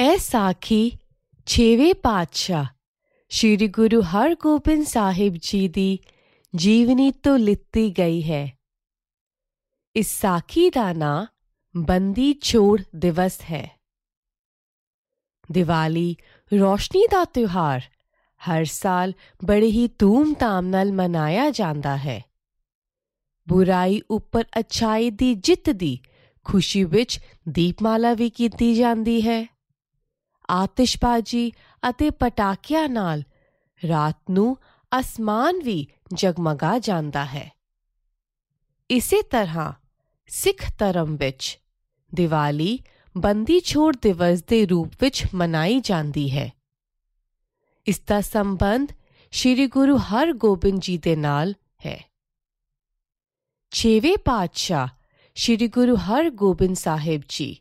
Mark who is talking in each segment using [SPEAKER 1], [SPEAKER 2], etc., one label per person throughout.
[SPEAKER 1] ਇਹ ਸਾਖੀ, ਛੇਵੇਂ ਪਾਤਸ਼ਾਹ, ਸ੍ਰੀ ਗੁਰੂ ਹਰਗੋਬਿੰਦ ਸਾਹਿਬ ਜੀ ਦੀ ਜੀਵਨੀ ਤੋਂ ਲਿੱਤੀ ਗਈ ਹੈ। ਇਸ ਸਾਖੀ ਦਾ ਨਾਂ ਬੰਦੀ ਛੋੜ ਦਿਵਸ ਹੈ। ਦੀਵਾਲੀ ਰੋਸ਼ਨੀ ਦਾ ਤਿਉਹਾਰ ਹਰ ਸਾਲ ਬੜੇ ਹੀ ਧੂਮ-ਧਾਮ ਨਾਲ ਮਨਾਇਆ ਜਾਂਦਾ ਹੈ। ਬੁਰਾਈ ਉੱਪਰ ਅਛਾਈ ਦੀ ਜਿੱਤ ਦੀ ਖੁਸ਼ੀ ਵਿੱਚ ਦੀਪਮਾਲਾ ਵੀ ਕੀਤੀ ਜਾਂਦੀ ਹੈ। ਆਤਿਸ਼ਬਾਜ਼ੀ ਅਤੇ ਪਟਾਕਿਆਂ ਨਾਲ ਰਾਤ ਨੂੰ ਅਸਮਾਨ ਵੀ ਜਗਮਗਾ ਜਾਂਦਾ ਹੈ। ਇਸੇ ਤਰ੍ਹਾਂ ਸਿੱਖ ਧਰਮ ਵਿੱਚ ਦੀਵਾਲੀ ਬੰਦੀ ਛੋੜ ਦਿਵਸ ਦੇ ਰੂਪ ਵਿੱਚ ਮਨਾਈ ਜਾਂਦੀ ਹੈ। ਇਸ ਦਾ ਸੰਬੰਧ ਸ੍ਰੀ ਗੁਰੂ ਹਰਗੋਬਿੰਦ ਜੀ ਦੇ ਨਾਲ ਹੈ। ਛੇਵੇਂ ਪਾਤਸ਼ਾਹ ਸ੍ਰੀ ਗੁਰੂ ਹਰਗੋਬਿੰਦ ਸਾਹਿਬ ਜੀ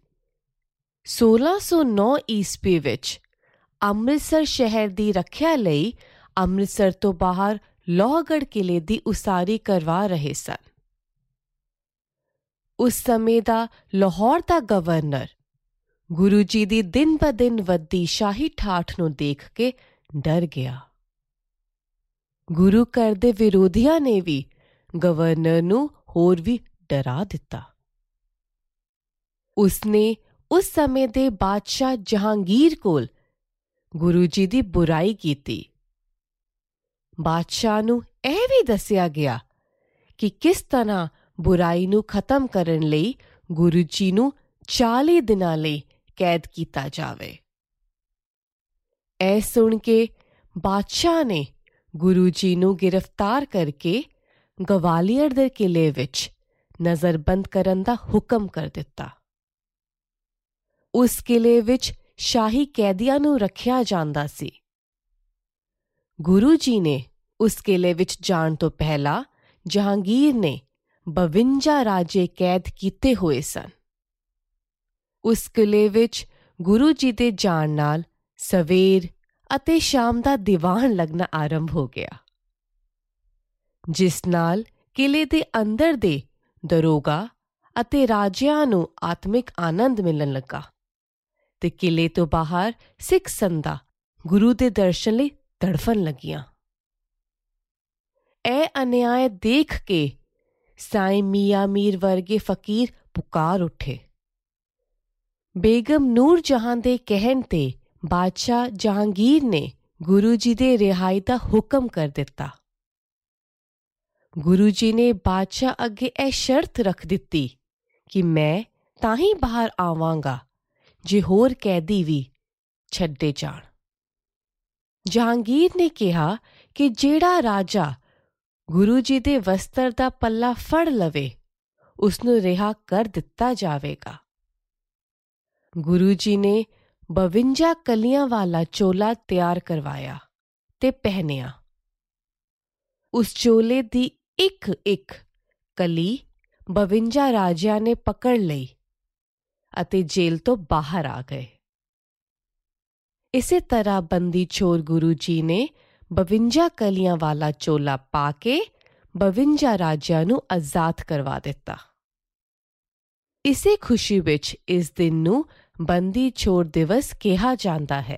[SPEAKER 1] 1609 ਈਸਵੀ ਵਿੱਚ ਅੰਮ੍ਰਿਤਸਰ ਸ਼ਹਿਰ ਦੀ ਰੱਖਿਆ ਲਈ ਅੰਮ੍ਰਿਤਸਰ ਤੋਂ ਬਾਹਰ ਲੋਹਗੜ੍ਹ ਕਿਲੇ ਦੀ ਉਸਾਰੀ ਕਰਵਾ ਰਹੇ ਸਨ। ਉਸ ਸਮੇਂ ਦਾ ਲਾਹੌਰ ਦਾ ਗਵਰਨਰ ਗੁਰੂ ਜੀ ਦੀ ਦਿਨ ਬ ਦਿਨ ਵੱਧਦੀ ਸ਼ਾਹੀ ਠਾਠ ਨੂੰ ਦੇਖ ਕੇ ਡਰ ਗਿਆ। ਗੁਰੂ ਘਰ ਦੇ ਵਿਰੋਧੀਆਂ ਨੇ ਵੀ ਗਵਰਨਰ ਨੂੰ ਹੋਰ ਵੀ ਡਰਾ ਦਿੱਤਾ। ਉਸਨੇ ਉਸ ਸਮੇਂ ਦੇ ਬਾਦਸ਼ਾਹ ਜਹਾਂਗੀਰ ਕੋਲ ਗੁਰੂ ਜੀ ਦੀ ਬੁਰਾਈ ਕੀਤੀ। ਬਾਦਸ਼ਾਹ ਨੂੰ ਇਹ ਵੀ ਦੱਸਿਆ ਗਿਆ ਕਿ ਕਿਸ ਤਰ੍ਹਾਂ ਬੁਰਾਈ ਨੂੰ ਖਤਮ ਕਰਨ ਲਈ ਗੁਰੂ ਜੀ ਨੂੰ 40 ਦਿਨਾਂ ਲਈ ਕੈਦ ਕੀਤਾ ਜਾਵੇ। ਇਹ ਸੁਣ ਕੇ ਬਾਦਸ਼ਾਹ ਨੇ ਗੁਰੂ ਜੀ ਨੂੰ ਗ੍ਰਿਫਤਾਰ ਕਰਕੇ ਗਵਾਲੀਅਰ ਦੇ ਕਿਲੇ ਵਿੱਚ ਨਜ਼ਰਬੰਦ ਕਰਨ ਦਾ ਹੁਕਮ ਕਰ ਦਿੱਤਾ। ਉਸ ਕਿਲੇ ਵਿੱਚ ਸ਼ਾਹੀ ਕੈਦੀਆਂ ਨੂੰ ਰੱਖਿਆ ਜਾਂਦਾ ਸੀ। ਗੁਰੂ ਜੀ ਨੇ ਉਸ ਕਿਲੇ ਵਿੱਚ ਜਾਣ ਤੋਂ ਪਹਿਲਾਂ ਜਹਾਂਗੀਰ ਨੇ 52 ਰਾਜੇ ਕੈਦ ਕੀਤੇ ਹੋਏ ਸਨ। ਉਸ ਕਿਲੇ ਵਿੱਚ ਗੁਰੂ ਜੀ ਦੇ ਜਾਣ ਨਾਲ ਸਵੇਰ ਅਤੇ ਸ਼ਾਮ ਦਾ ਦੀਵਾਨ ਲੱਗਣਾ ਆਰੰਭ ਹੋ ਗਿਆ। ਜਿਸ ਨਾਲ ਕਿਲੇ ਦੇ ਅੰਦਰ ਦੇ ਦਰੋਗਾ ਅਤੇ ਰਾਜਿਆਂ ਨੂੰ ਆਤਮਿਕ ਆਨੰਦ ਮਿਲਣ ਲੱਗਾ। ਤੇ ਕਿਲੇ ਤੋਂ ਬਾਹਰ ਸਿੱਖ ਸੰਦਾ ਗੁਰੂ ਦੇ ਦਰਸ਼ਨ ਲਈ ਤੜਫਣ ਲੱਗੀਆਂ। ਇਹ ਅਨਿਆਏ ਦੇਖ ਕੇ ਸਾਈਂ ਮੀਆਂ ਮੀਰ ਵਰਗੇ ਫਕੀਰ ਪੁਕਾਰ ਉੱਠੇ। ਬੇਗਮ ਨੂਰ ਜਹਾਂ ਦੇ ਕਹਿਣ ਤੇ ਬਾਦਸ਼ਾਹ ਜਹਾਂਗੀਰ ਨੇ ਗੁਰੂ ਜੀ ਦੇ ਰਿਹਾਈ ਦਾ ਹੁਕਮ ਕਰ ਦਿੱਤਾ। ਗੁਰੂ ਜੀ ਨੇ ਬਾਦਸ਼ਾਹ ਅੱਗੇ ਇਹ ਸ਼ਰਤ ਰੱਖ ਦਿੱਤੀ ਕਿ ਮੈਂ ਤਾਂ ਹੀ ਬਾਹਰ ਆਵਾਂਗਾ ਜੇ ਹੋਰ ਕੈਦੀ ਵੀ ਛੱਡੇ ਜਾਣ। ਜਹਾਂਗੀਰ ਨੇ ਕਿਹਾ ਕਿ ਜਿਹੜਾ ਰਾਜਾ ਗੁਰੂ ਜੀ ਦੇ ਵਸਤਰ ਦਾ ਪੱਲਾ ਫੜ ਲਵੇ ਉਸ ਨੂੰ ਰਿਹਾ ਕਰ ਦਿੱਤਾ ਜਾਵੇਗਾ। ਗੁਰੂ ਜੀ ਨੇ 52 ਕਲੀਆਂ ਵਾਲਾ ਚੋਲਾ ਤਿਆਰ ਕਰਵਾਇਆ ਤੇ ਪਹਿਨਿਆ। ਉਸ ਚੋਲੇ ਦੀ ਇੱਕ ਇੱਕ ਕਲੀ 52 ਰਾਜਿਆਂ ਨੇ ਪਕੜ ਲਈ ਅਤੇ ਜੇਲ੍ਹ ਤੋਂ ਬਾਹਰ ਆ ਗਏ। ਇਸੇ ਤਰ੍ਹਾਂ ਬੰਦੀ ਛੋਰ ਗੁਰੂ ਜੀ ਨੇ 52 ਕਲੀਆਂ ਵਾਲਾ ਚੋਲਾ ਪਾ ਕੇ 52 ਰਾਜਿਆਂ ਨੂੰ ਆਜ਼ਾਦ ਕਰਵਾ ਦਿੱਤਾ। ਇਸੇ ਖੁਸ਼ੀ ਵਿੱਚ ਇਸ ਦਿਨ ਨੂੰ ਬੰਦੀ ਛੋੜ ਦਿਵਸ ਕਿਹਾ ਜਾਂਦਾ ਹੈ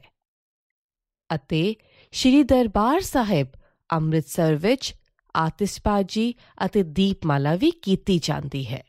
[SPEAKER 1] ਅਤੇ ਸ਼੍ਰੀ ਦਰਬਾਰ ਸਾਹਿਬ ਅੰਮ੍ਰਿਤਸਰ ਵਿੱਚ ਆਤਿਸ਼ਬਾਜ਼ੀ ਅਤੇ ਦੀਪਮਾਲਾ ਵੀ ਕੀਤੀ ਜਾਂਦੀ ਹੈ।